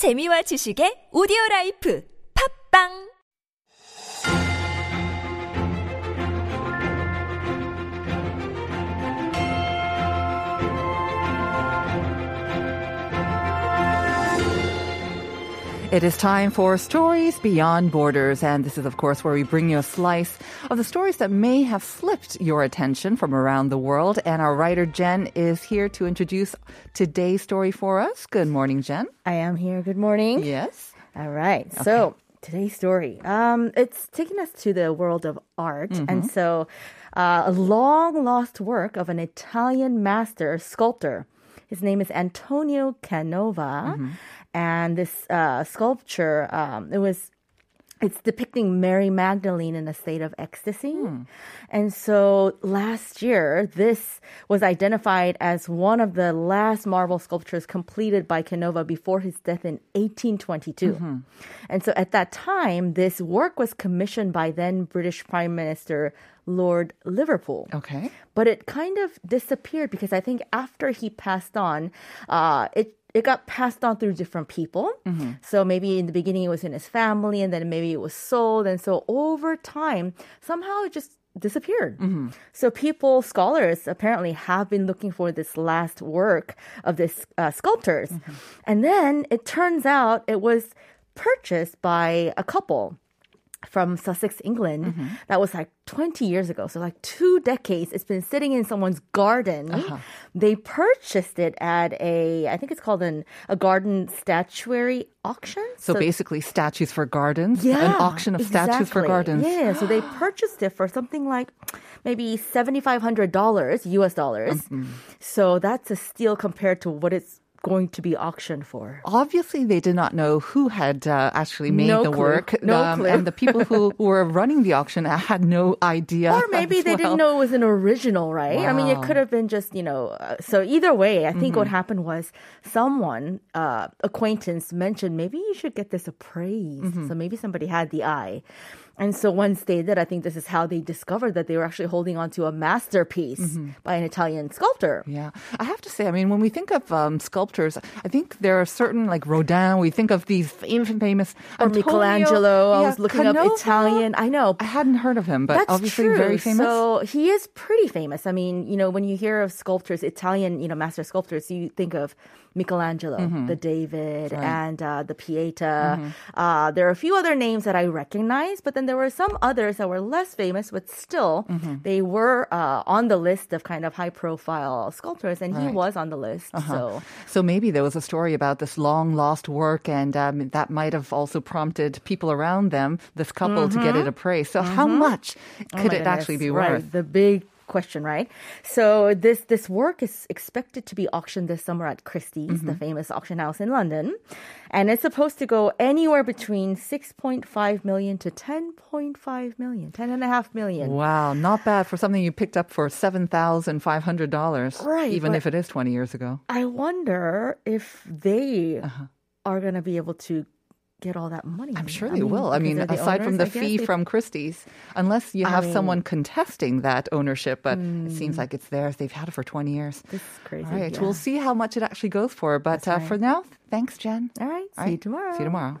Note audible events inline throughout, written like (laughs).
재미와 지식의 오디오 라이프. 팝빵 It is time for Stories Beyond Borders, and this is, of course, where we bring you a slice of the stories that may have slipped your attention from around the world. And our writer Jen is here to introduce today's story for us. Good morning, Jen. I am here. Good morning. Yes. All right. So today's story, um, it's taking us to the world of art, and so uh, a long lost work of an Italian master sculptor. His name is Antonio Canova, and this uh, sculpture, um, it was it's depicting Mary Magdalene in a state of ecstasy. And so last year, this was identified as one of the last marble sculptures completed by Canova before his death in 1822. And so at that time, this work was commissioned by then British Prime Minister Lord Liverpool. Okay. But it kind of disappeared because I think after he passed on, uh, it it got passed on through different people. So maybe in the beginning it was in his family, and then maybe it was sold, and so over time somehow it just disappeared. So people, scholars apparently have been looking for this last work of this uh, sculptors, and then it turns out it was purchased by a couple from Sussex, England. Mm-hmm. That was like 20 years ago. So, like two decades, it's been sitting in someone's garden. Uh-huh. They purchased it at a, I think it's called an, a garden statuary auction. So, basically, statues for gardens. yeah, An auction of statues for gardens. Yeah, so they (gasps) purchased it for something like maybe $7,500 US dollars. Mm-hmm. So, that's a steal compared to what it's going to be auctioned for. Obviously, they did not know who had uh, actually made No the clue. work. um, clue. And the people who (laughs) were running the auction had no idea. Or (laughs) maybe they well. didn't know it was an original, right? I mean, it could have been just, you know. Uh, so either way, I think what Mm-hmm. happened was someone, uh, acquaintance, mentioned maybe you should get this appraised. Mm-hmm. So maybe somebody had the eye. And so once they did, I think this is how they discovered that they were actually holding on to a masterpiece Mm-hmm. by an Italian sculptor. Yeah, I have to say, I mean, when we think of um, sculptors, I think there are certain like Rodin. We think of these famous, famous Or Antonio- Michelangelo. I was looking Canova. up Italian. I know. I hadn't heard of him, but That's obviously true. very famous. So he is pretty famous. I mean, you know, when you hear of sculptors, Italian, you know, master sculptors, you think of Michelangelo, Mm-hmm. the David, and uh, the Pieta. Uh, there are a few other names that I recognize, but then there were some others that were less famous, but still Mm-hmm. they were uh, on the list of kind of high-profile sculptors, and he was on the list. So So maybe there was a story about this long lost work, and um, that might have also prompted people around them, this couple, to get it appraised. So how much Oh could my it actually be goodness, right. worth? The big question, right? So this this work is expected to be auctioned this summer at Christie's, the Mm-hmm. famous auction house in London, and it's supposed to go anywhere between 6.5 million to 10.5 million, 10 and a half million. Wow, not bad for something you picked up for seven thousand five hundred dollars, Right, even if it is twenty years ago. I wonder if they Uh-huh. are going to be able to get all that money. I'm sure I they will. I mean, the aside from the fee they- from Christie's, unless you I have mean- someone contesting that ownership, but it seems like it's theirs. They've had it for 20 years. This is crazy. All right, yeah. we'll see how much it actually goes for. But uh, That's for now, thanks, Jen. All right. See All you tomorrow. See you tomorrow.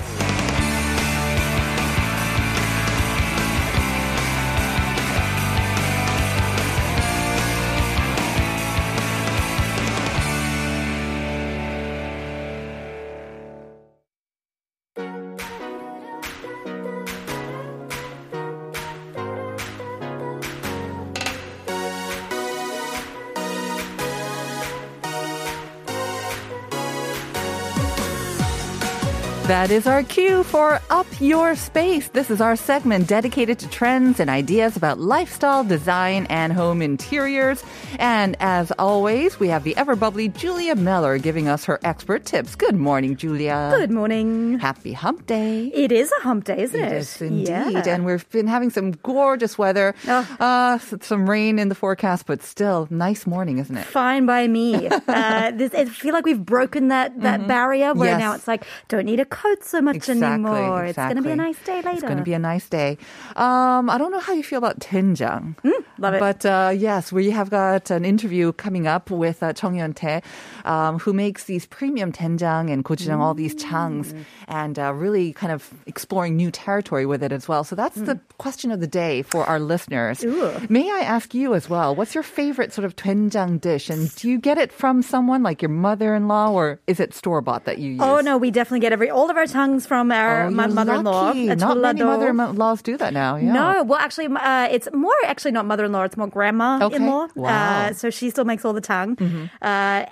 That is our cue for Up Your Space. This is our segment dedicated to trends and ideas about lifestyle, design, and home interiors. And as always, we have the ever bubbly Julia Meller giving us her expert tips. Good morning, Julia. Good morning. Happy hump day. It is a hump day, isn't it? It is indeed. Yeah. And we've been having some gorgeous weather, oh. uh, some rain in the forecast, but still, nice morning, isn't it? Fine by me. (laughs) uh, this, I feel like we've broken that, that mm-hmm. barrier where yes. now it's like, don't need a coat so much Exactly, anymore. It's going to be a nice day later. It's going to be a nice day. Um, I don't know how you feel about doenjang. love it. But uh, yes, we have got an interview coming up with uh, Chong Yeon-tae, um, who makes these premium doenjang and gochujang, all these changs, and uh, really kind of exploring new territory with it as well. So that's the question of the day for our listeners. Ooh. May I ask you as well, what's your favorite sort of doenjang dish? And do you get it from someone like your mother-in-law, or is it store-bought that you use? Oh no, we definitely get every all of our tongues from our oh, my mother-in-law. Not many mother-in-laws do that now. Yeah. No, well, actually, uh, it's more actually not mother-in-law; it's more grandma-in-law. Okay. Uh, wow. Uh, so she still makes all the tongue. Mm-hmm. Uh,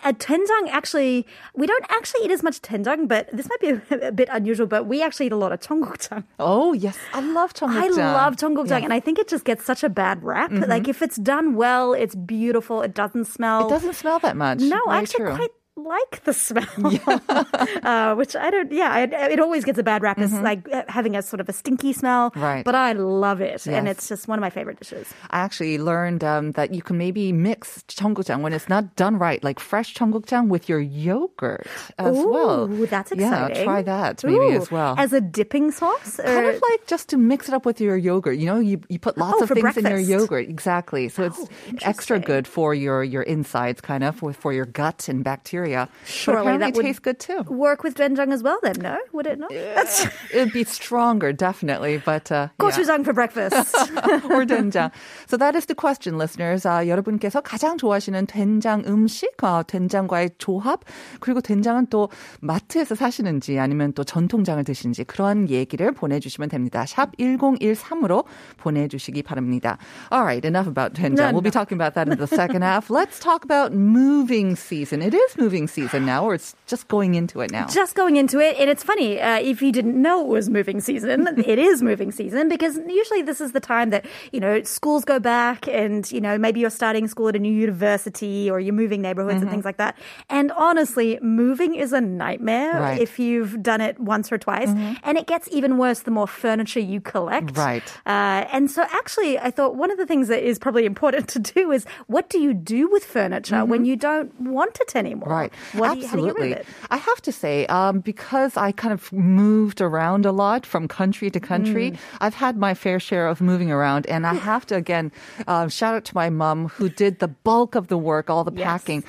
actually, we don't actually eat as much doenjang, but this might be a, (laughs) a bit unusual. But we actually eat a lot of cheonggukjang. Oh yes, I love cheonggukjang. I love cheonggukjang, yeah. and I think it just gets such a bad rap. Mm-hmm. Like if it's done well, it's beautiful. It doesn't smell. It doesn't smell that much. No, Very actually, true. quite like the smell. (laughs) uh, which I don't. Yeah, it, it always gets a bad rap as like uh, having a sort of a stinky smell. Mm-hmm. Right. But I love it, and Yes. it's just one of my favorite dishes. I actually learned um, that you can maybe mix 청국장 when it's not done right, like fresh 청국장 with your yogurt as well. Ooh, that's Yeah, exciting. try that maybe Ooh, as well. As a dipping sauce? kind or- of like just to mix it up with your yogurt. You know, you, you put lots Oh, of for things in your breakfast. yogurt. Exactly. So it's Oh, extra interesting. good for your, your insides, kind of, with, for your gut and bacteria. Surely but apparently that it would tastes good too. work with doenjang as well, then? No, would it not? That's (laughs) It'd be stronger, definitely. But uh, yeah. gochujang for breakfast. (laughs) or 된장. So that is the question, listeners. 아, 여러분께서 가장 좋아하시는 된장 음식, 어, 된장과의 조합, 그리고 된장은 또 마트에서 사시는지 아니면 또 전통장을 드시는지 그런 얘기를 보내주시면 됩니다. 샵 1013으로 보내주시기 바랍니다. All right, enough about 된장. No, we'll be no. talking about that in the second half. Let's talk about moving season. It is moving season now, or it's just going into it now. Just going into it, and it's funny uh, if you didn't know it was moving season. (laughs) it is moving season because usually this is the time that you know schools go back, and you know maybe you're starting school at a new university or you're moving neighborhoods Mm-hmm. and things like that. And honestly, moving is a nightmare Right. Mm-hmm. if you've done it once or twice, and it gets even worse the more furniture you collect. Right. Uh, and so, actually, I thought one of the things that is probably (laughs) important to do is what do you do with furniture when you don't want it anymore? Mm-hmm. Right. What do you, how do you Absolutely. it? I have to say, um, because I kind of moved around a lot from country to country, Mm. I've had my fair share of moving around. And I (laughs) have to, again, uh, shout out to my mom who did the bulk of the work, all the Yes. packing.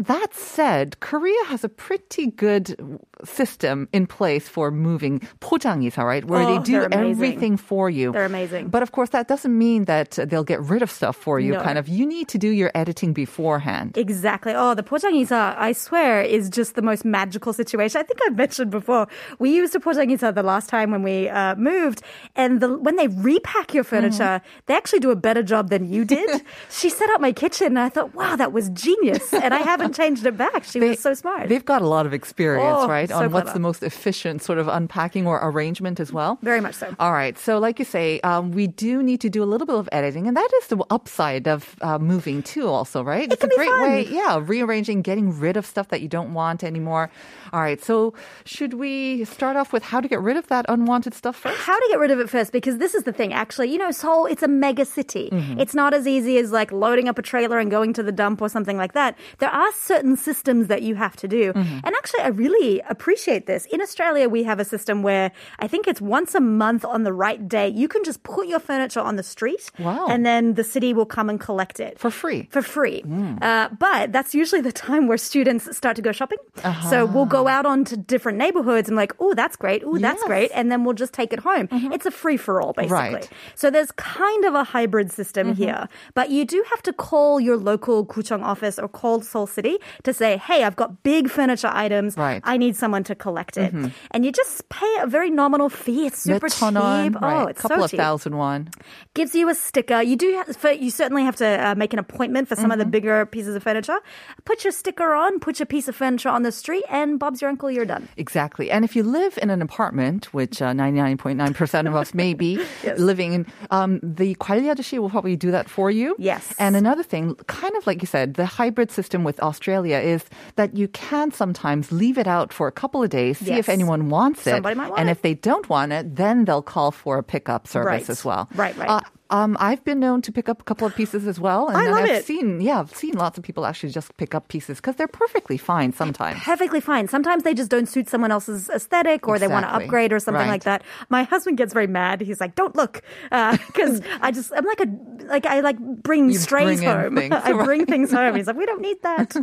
That said, Korea has a pretty good system in place for moving 포장이사, right? Where they Oh, do they're amazing. everything for you. They're amazing. But of course, that doesn't mean that they'll get rid of stuff for you. No. Kind of, you need to do your editing beforehand. Exactly. Oh, the 포장이사, I swear, is just the most magical situation. I think I've mentioned before. We used a 포장이사 the last time when we uh, moved, and the, when they repack your furniture, they actually do a better job than you did. (laughs) she set up my kitchen, and I thought, wow, that was genius. And I haven't changed it back. She was so smart. They've got a lot of experience, Oh, right, so on what's clever. the most efficient sort of unpacking or arrangement as well. Very much so. All right. So, like you say, um, we do need to do a little bit of editing, and that is the upside of uh, moving too. Also, right? it's can a great fun. way, yeah, rearranging, getting rid of stuff that you don't want anymore. All right. So, should we start off with how to get rid of that unwanted stuff first? how to get rid of it first because this is the thing actually you know seoul it's a mega city Mm-hmm. it's not as easy as like loading up a trailer and going to the dump or something like that there are certain systems that you have to do Mm-hmm. and actually i really appreciate this in australia we have a system where i think it's once a month on the right day you can just put your furniture on the street Wow. and then the city will come and collect it For free. for free. Mm. Uh, but that's usually the time where students start to go shopping. So we'll go out onto different neighborhoods and like, oh, that's great. Oh, that's Yes. Mm-hmm. great. And then we'll just take it home. It's a free for all, basically. Right. So there's kind of a hybrid system Mm-hmm. here. But you do have to call your local gucheong office or call Seoul City facility to say, hey, I've got big furniture items. Right. I need someone to collect it. And you just pay a very nominal fee. It's super cheap. 천 원, Oh, right. it's couple so of cheap. thousand won. Gives you a sticker. You do. Have, for, you certainly have to uh, make an appointment for some of the bigger pieces of furniture. Put your sticker on. Put your piece of furniture on the street, and Bob's your uncle. You're done. Exactly. And if you live in an apartment, which uh, 99.9% of us may be (laughs) living in, um, the 관리 아저씨 will probably do that for you. Yes. And another thing, kind of like you said, the hybrid system with Australia is that you can sometimes leave it out for a couple of days, see if anyone wants it. Somebody might want and it. if they don't want it, then they'll call for a pickup service Right. as well. Right, right. Uh, um, I've been known to pick up a couple of pieces as well, and I love I've it. seen, yeah, I've seen lots of people actually just pick up pieces because they're perfectly fine sometimes. Perfectly fine. Sometimes they just don't suit someone else's aesthetic, or they want to upgrade or something Right. like that. My husband gets very mad. He's like, "Don't look," (laughs) because I just I'm like a like I like bring You strays bring home. things, (laughs) I bring things home. He's (laughs) like, "We don't need that."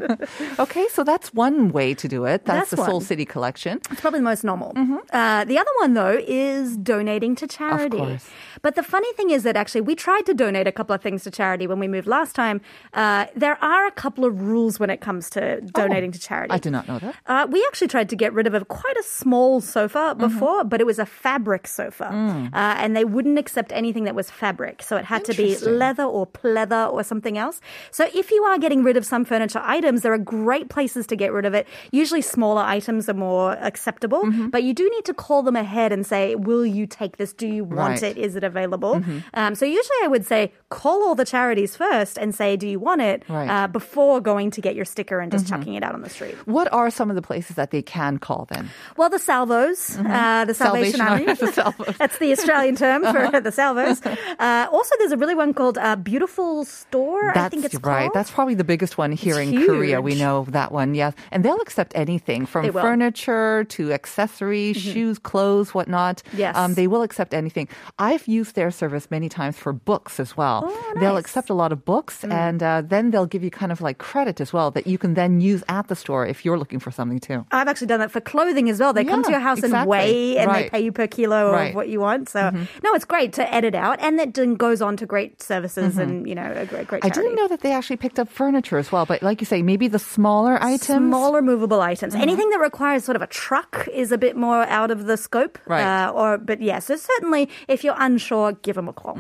Okay, so that's one way to do it. That's, That's the Seoul. City collection. It's probably the most normal. Uh, the other one, though, is donating to charity. course. But the funny thing is that actually we tried to donate a couple of things to charity when we moved last time. Uh, there are a couple of rules when it comes to donating to charity. I did not know that. Uh, we actually tried to get rid of a quite a small sofa before, but it was a fabric sofa, uh, and they wouldn't accept anything that was fabric. So it had to be leather or pleather or something else. So if you are getting rid of some furniture items, there are great places to get rid of it. Usually smaller items are more acceptable, but you do need to call them ahead and say, "Will you take this? Do you want Right. it? Is it available?" Um, so usually I would say call all the charities first and say, "Do you want it?" Right. Uh, before going to get your sticker and just chucking it out on the street. What are some of the places that they can call then? Well, the salvos, uh, the Salvation, Salvation Army. The salvos. (laughs) That's the Australian term for (laughs) the salvos. (laughs) Uh, also, there's a really one called uh, Beautiful Store. I That's think it's right. called. That's probably the biggest one here It's in Korea. We huge. know that one, yes. And they'll accept anything from furniture to accessories, shoes, clothes, whatnot. Yes. Um, they will accept anything. I've used their service many times for books as well. Oh, They'll. Mm. accept a lot of books and uh, then they'll give you kind of like credit as well that you can then use at the store if you're looking for something too. I've actually done that for clothing as well. They come to your house and weigh, and they pay you per kilo Right. Mm-hmm. of what you want. So, no, it's great to edit out, and it goes on to great services and you know a great, great. Mm-hmm. I didn't know that they actually picked up furniture as well, but like you say, maybe the smaller items. Smaller movable items. Mm-hmm. Anything that requires sort of a truck is a bit more out of the scope. Right. Uh, or, but yeah, so certainly if you're unsure, give them a call.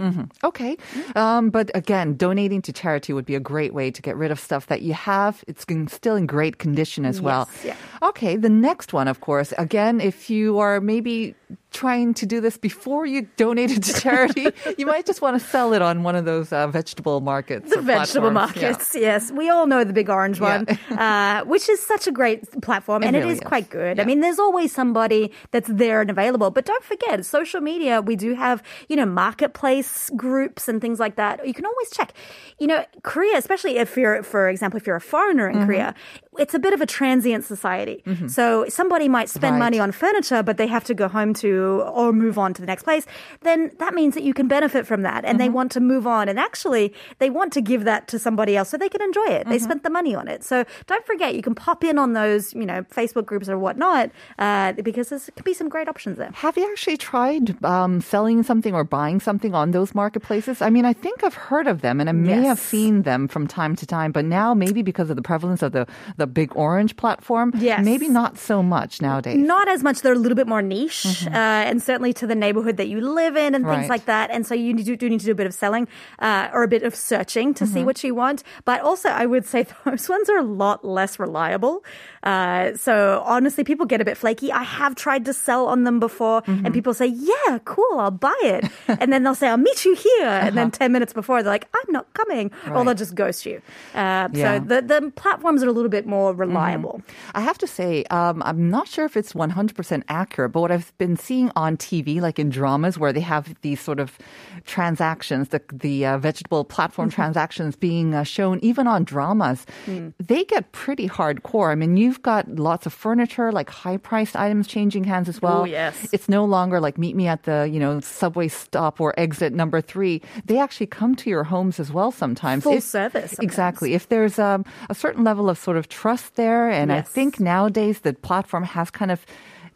Okay. Um, but again, donating to charity would be a great way to get rid of stuff that you have. It's in- still in great condition as well. yeah. Okay. The next one, of course, again, if you are maybe trying to do this before you donate it to charity, (laughs) you might just want to sell it on one of those uh, vegetable markets. The vegetable platforms. Yeah. markets, yes. We all know the big orange one, uh, (laughs) which is such a great platform, It and really it is is. quite good. Yeah. I mean, there's always somebody that's there and available. But don't forget, social media, we do have, you know, marketplace groups and things like that. You can always check. You know, Korea, especially if you're, for example, if you're a foreigner Mm-hmm. in Korea, it's a bit of a transient society. So somebody might spend Right. money on furniture, but they have to go home to or move on to the next place. Then that means that you can benefit from that, and they Mm-hmm. want to move on. And actually, they want to give that to somebody else so they can enjoy it. They Mm-hmm. spent the money on it. So don't forget, you can pop in on those, you know, Facebook groups or whatnot, uh, because there could be some great options there. Have you actually tried um, selling something or buying something on those marketplaces? I mean, I think I've heard of them and I may have seen them from time to time, but now maybe because of the prevalence of the, the big orange platform, Yes. maybe not so much nowadays. Not as much. They're a little bit more niche, uh, and certainly to the neighborhood that you live in and things Mm-hmm. Right. like that. And so you do, do need to do a bit of selling uh, or a bit of searching to Mm-hmm. see what you want. But also, I would say (laughs) those ones are a lot less reliable. Uh, so honestly, people get a bit flaky. I have tried to sell on them before, Mm-hmm. and people say, "Yeah, cool, I'll buy it," (laughs) and then they'll say, "I'll meet you here," and then ten minutes before, they're like, "I'm not coming," or Uh-huh. They'll just ghost you. Uh, Yeah. So the the platforms are a little bit more reliable. I have to say, um, I'm not sure if it's 100% accurate, but what I've been seeing on TV, like in dramas where they have these sort of transactions, the, the uh, vegetable platform Mm-hmm. transactions being uh, shown even on dramas, Mm. they get pretty hardcore. I mean, you've got lots of furniture, like high priced items changing hands as well. Oh, yes. It's no longer like meet me at the, you know, subway stop or exit number three. They actually come to your homes as well sometimes. Full If- service sometimes. Exactly. If there's um, a certain level of sort of trust there, and I think nowadays the platform has kind of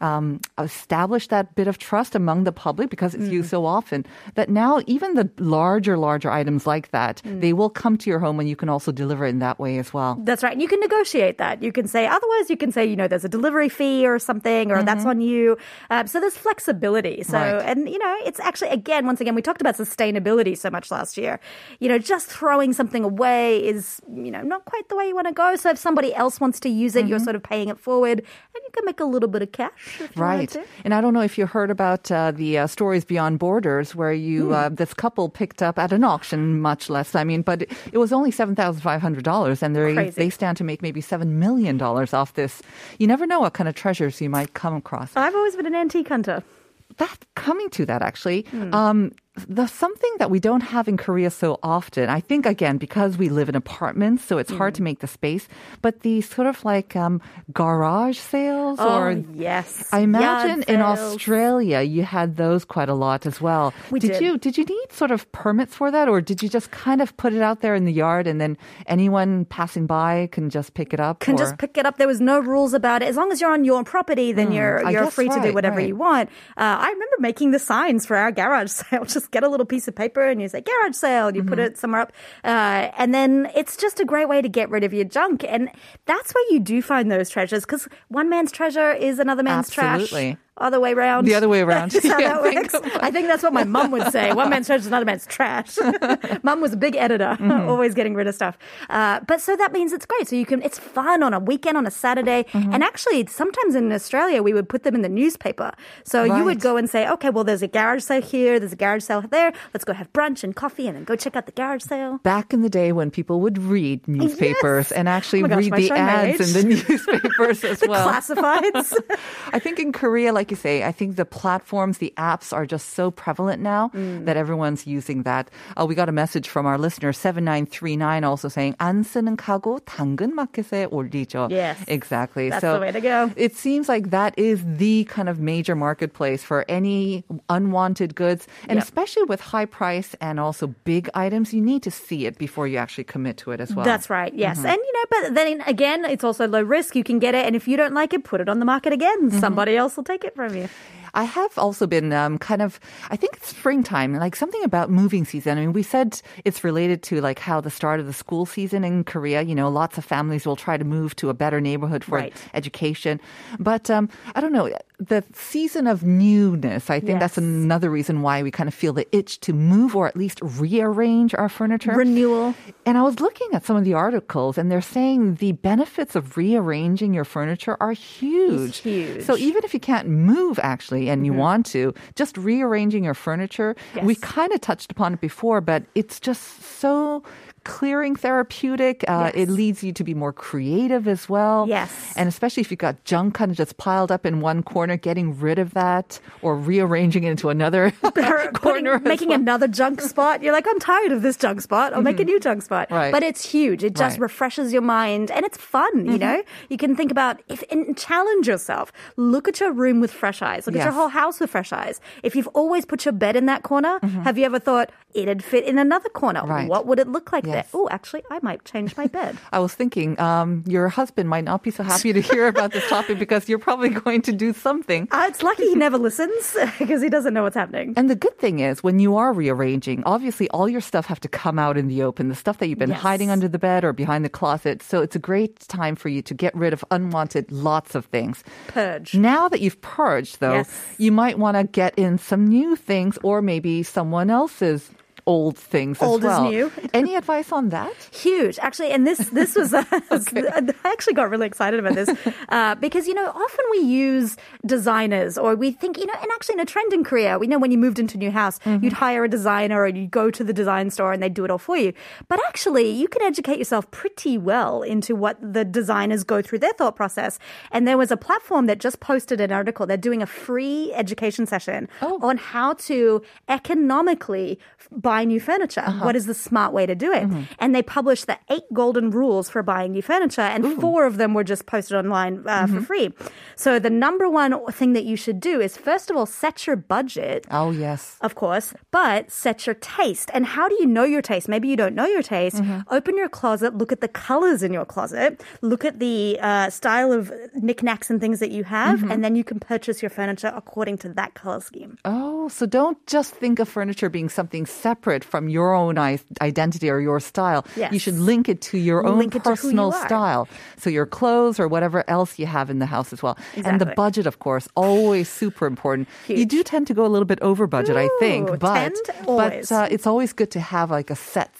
um, established that bit of trust among the public because it's used so often that now even the larger, larger items like that, they will come to your home and you can also deliver it in that way as well. That's right. And you can negotiate that. You can say, otherwise, you can say, you know, there's a delivery fee or something, or that's on you. Um, so there's flexibility. So, Right. and, you know, it's actually, again, once again, we talked about sustainability so much last year. You know, just throwing something away is, you know, not quite the way you want to go. So if somebody else wants to use it, you're sort of paying it forward and you can make a little bit of cash. Right. And I don't know if you heard about uh, the uh, stories beyond borders where you, uh, this couple picked up at an auction, much less, I mean, but it, was only $7,500 and they they stand to make maybe $7 million off this. You never know what kind of treasures you might come across. I've always been an antique hunter. that coming to that actually um the something that we don't have in Korea so often. I think again because we live in apartments, so it's hard to make the space. But the sort of like um, garage sales, or oh, yes. I imagine in. Australia you had those quite a lot as well. We did, did. you did you need sort of permits for that, or did you just kind of put it out there in the yard and then anyone passing by can just pick it up? can or- just pick it up. There was no rules about it. As long as you're on your property, then you're Hmm, you're guess free to do whatever right. you want. Uh, I remember making the signs for our garage (laughs) sale. Just get a little piece of paper and you say garage sale. And you Mm-hmm. put it somewhere up, uh, and then it's just a great way to get rid of your junk. And that's where you do find those treasures because one man's treasure is another man's Absolutely. trash. Other way around. The other way around. (laughs) Yeah, I think. I think that's what my mum would say. One man's treasure is another man's trash. (laughs) mum was a big editor, Mm-hmm. always getting rid of stuff. Uh, but so that means it's great. So you can, it's fun on a weekend, on a Saturday. Mm-hmm. And actually, sometimes in Australia, we would put them in the newspaper. So you would go and say, okay, well, there's a garage sale here, there's a garage sale there. Let's go have brunch and coffee and then go check out the garage sale. back in the day when people would read newspapers and actually Oh gosh, read the ads in the (laughs) newspapers as The well. classifieds. I think in Korea, like you say, I think the platforms, the apps are just so prevalent now Mm. that everyone's using that. Uh, we got a message from our listener 7939 also saying 안 쓰는 가구 당근 마켓에 올리죠. Yes. Exactly. That's so the way to go. It seems like that is the kind of major marketplace for any unwanted goods and Yep. especially with high price and also big items, you need to see it before you actually commit to it as well. That's right. Yes. Mm-hmm. And, you know, but then again, it's also low risk. You can get it. And if you don't like it, put it on the market again. Mm-hmm. Somebody else will take it from you. I have also been um, kind of, I think it's springtime, like something about moving season. I mean, we said it's related to like how the start of the school season in Korea, you know, lots of families will try to move to a better neighborhood for Right. education. But um, I don't know, the season of newness, I think that's another reason why we kind of feel the itch to move or at least rearrange our furniture. Renewal. And I was looking at some of the articles, and they're saying the benefits of rearranging your furniture are huge. huge. So even if you can't move, actually, and you mm-hmm. want to, just rearranging your furniture, yes. we kind of touched upon it before, but it's just so clearing therapeutic. Uh, It leads you to be more creative as well. Yes. And especially if you've got junk kind of just piled up in one corner, getting rid of that or rearranging it into another (laughs) (laughs) corner. as making well. another junk spot. You're like, I'm tired of this junk spot. I'll make a new junk spot. Right. But it's huge. It just Right. Mm-hmm. refreshes your mind and it's fun, you know? You can think about if and challenge yourself. Look at your room with fresh eyes. Look at your whole house with fresh eyes. If you've always put your bed in that corner, have you ever thought it'd fit in another corner? Mm-hmm. Right. What would it look like there? Oh, actually, I might change my bed. (laughs) I was thinking, um, your husband might not be so happy to hear about this topic (laughs) because you're probably going to do something. Uh, it's lucky he never listens (laughs) because he doesn't know what's happening. And the good thing is, when you are rearranging, obviously all your stuff have to come out in the open. The stuff that you've been Yes. hiding under the bed or behind the closet. So it's a great time for you to get rid of unwanted lots of things. Purge. Now that you've purged, though, Yes. you might want to get in some new things or maybe someone else's old things Old is as well. new. (laughs) Any advice on that? huge actually and this this was uh, (laughs) (laughs) i actually got really excited about this uh, because you know often we use designers or we think you know and actually in a trend in korea we know when you moved into a new house you'd hire a designer or you'd go to the design store and they'd do it all for you but actually you can educate yourself pretty well into what the designers go through their thought process and there was a platform that just posted an article they're doing a free education session Oh. on how to economically buy buy new furniture. What uh-huh. is the smart way to do it? Mm-hmm. And they published the eight golden rules for buying new furniture, and four of them were just posted online uh, for mm-hmm. free. So the number one thing that you should do is first of all set your budget. Oh, yes. Of course, but set your taste. And how do you know your taste? Maybe you don't know your taste. Mm-hmm. Open your closet, look at the colors in your closet, look at the uh, style of knickknacks and things that you have, and then you can purchase your furniture according to that color scheme. Oh, so don't just think of furniture being something separate from your own i- identity or your style. Yes. You should link it to your own Link it to you personal style. So your clothes or whatever else you have in the house as well. And the budget, of course, always super important. You do tend to go a little bit over budget, I think, but but uh, it's always good to have like a set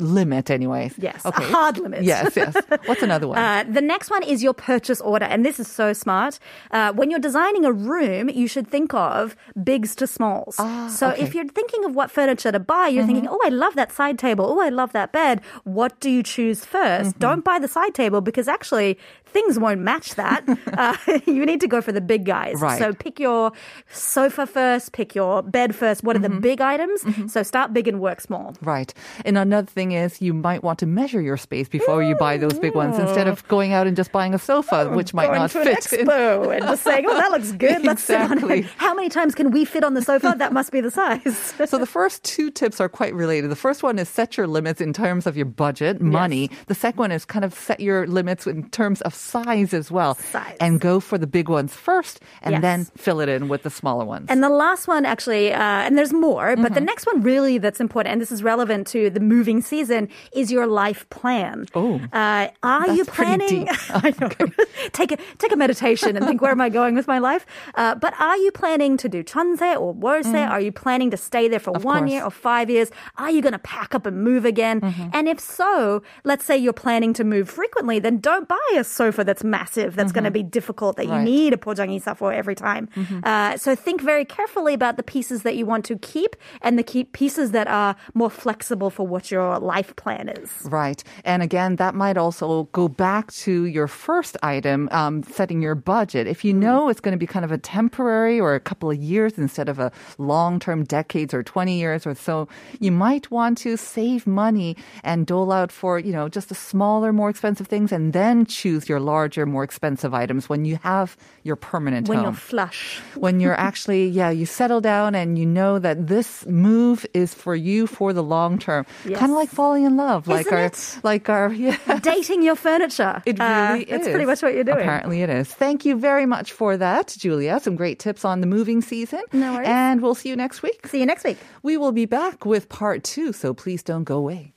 limit, anyways. Yes, a Okay. hard limit. Yes, yes. What's another one? (laughs) Uh, the next one is your purchase order, and this is so smart. Uh, when you're designing a room, you should think of bigs to smalls. so Ah, okay. Mm-hmm. if you're thinking of what furniture to buy, you're thinking, oh, I love that side table. Oh, I love that bed. What do you choose 1st Mm-hmm. Don't buy the side table because actually things won't match that. (laughs) uh, (laughs) you need to go for the big guys. Right. So pick your sofa first, pick your bed first. What are Mm-hmm. the big items? So start big and work small. Right. And another thing is you might want to measure your space before you buy those big ones instead of going out and just buying a sofa, which might not to an fit. in. expo and just saying, "Oh, that looks good. Let's sit on it." How many times can we fit on the sofa? That must be the size. So the first two tips are quite related. The first one is set your limits in terms of your budget, money. The second one is kind of set your limits in terms of size as well. Size. And go for the big ones first and Yes. then fill it in with the smaller ones. And the last one, actually, uh, and there's more, but Mm-hmm. the next one really that's important, and this is relevant to the moving season, is your life plan. Oh, uh, are you planning? (laughs) I know. (laughs) take a take a meditation and think, where am I going with my life? Uh, but are you planning to do jeonse or wolse? Are you planning to stay there for Mm. Of one course. year or five years? Are you going to pack up and move again? Mm-hmm. And if so, let's say you're planning to move frequently, then don't buy a sofa that's massive, that's going to be difficult, that you Mm-hmm. Need a pojangisa for every time. Uh, so think very carefully about the pieces that you want to keep and the keep pieces that are more flexible for what your life plan is. Right. And again, that might also go back to your first item, um, setting your budget. If you know it's going to be kind of a temporary or a couple of years instead of a long term decades or 20 years or so, you might want to save money and dole out for, you know, just the smaller, more expensive things and then choose your larger, more expensive items when you have your permanent When home you're flush. when you're (laughs) actually, yeah, you settle down and you know that this move is for you for the long term. Yes. Kind of like falling in love, like Isn't our, it? like our, (laughs) yeah. Dating your furniture. It Uh, really is. That's pretty much what you're doing. Apparently, it is. Thank you very much for that, Julia. Some great tips on the moving season. No worries. And we'll see you next week. See you next week. We will be back with part two, so please don't go away.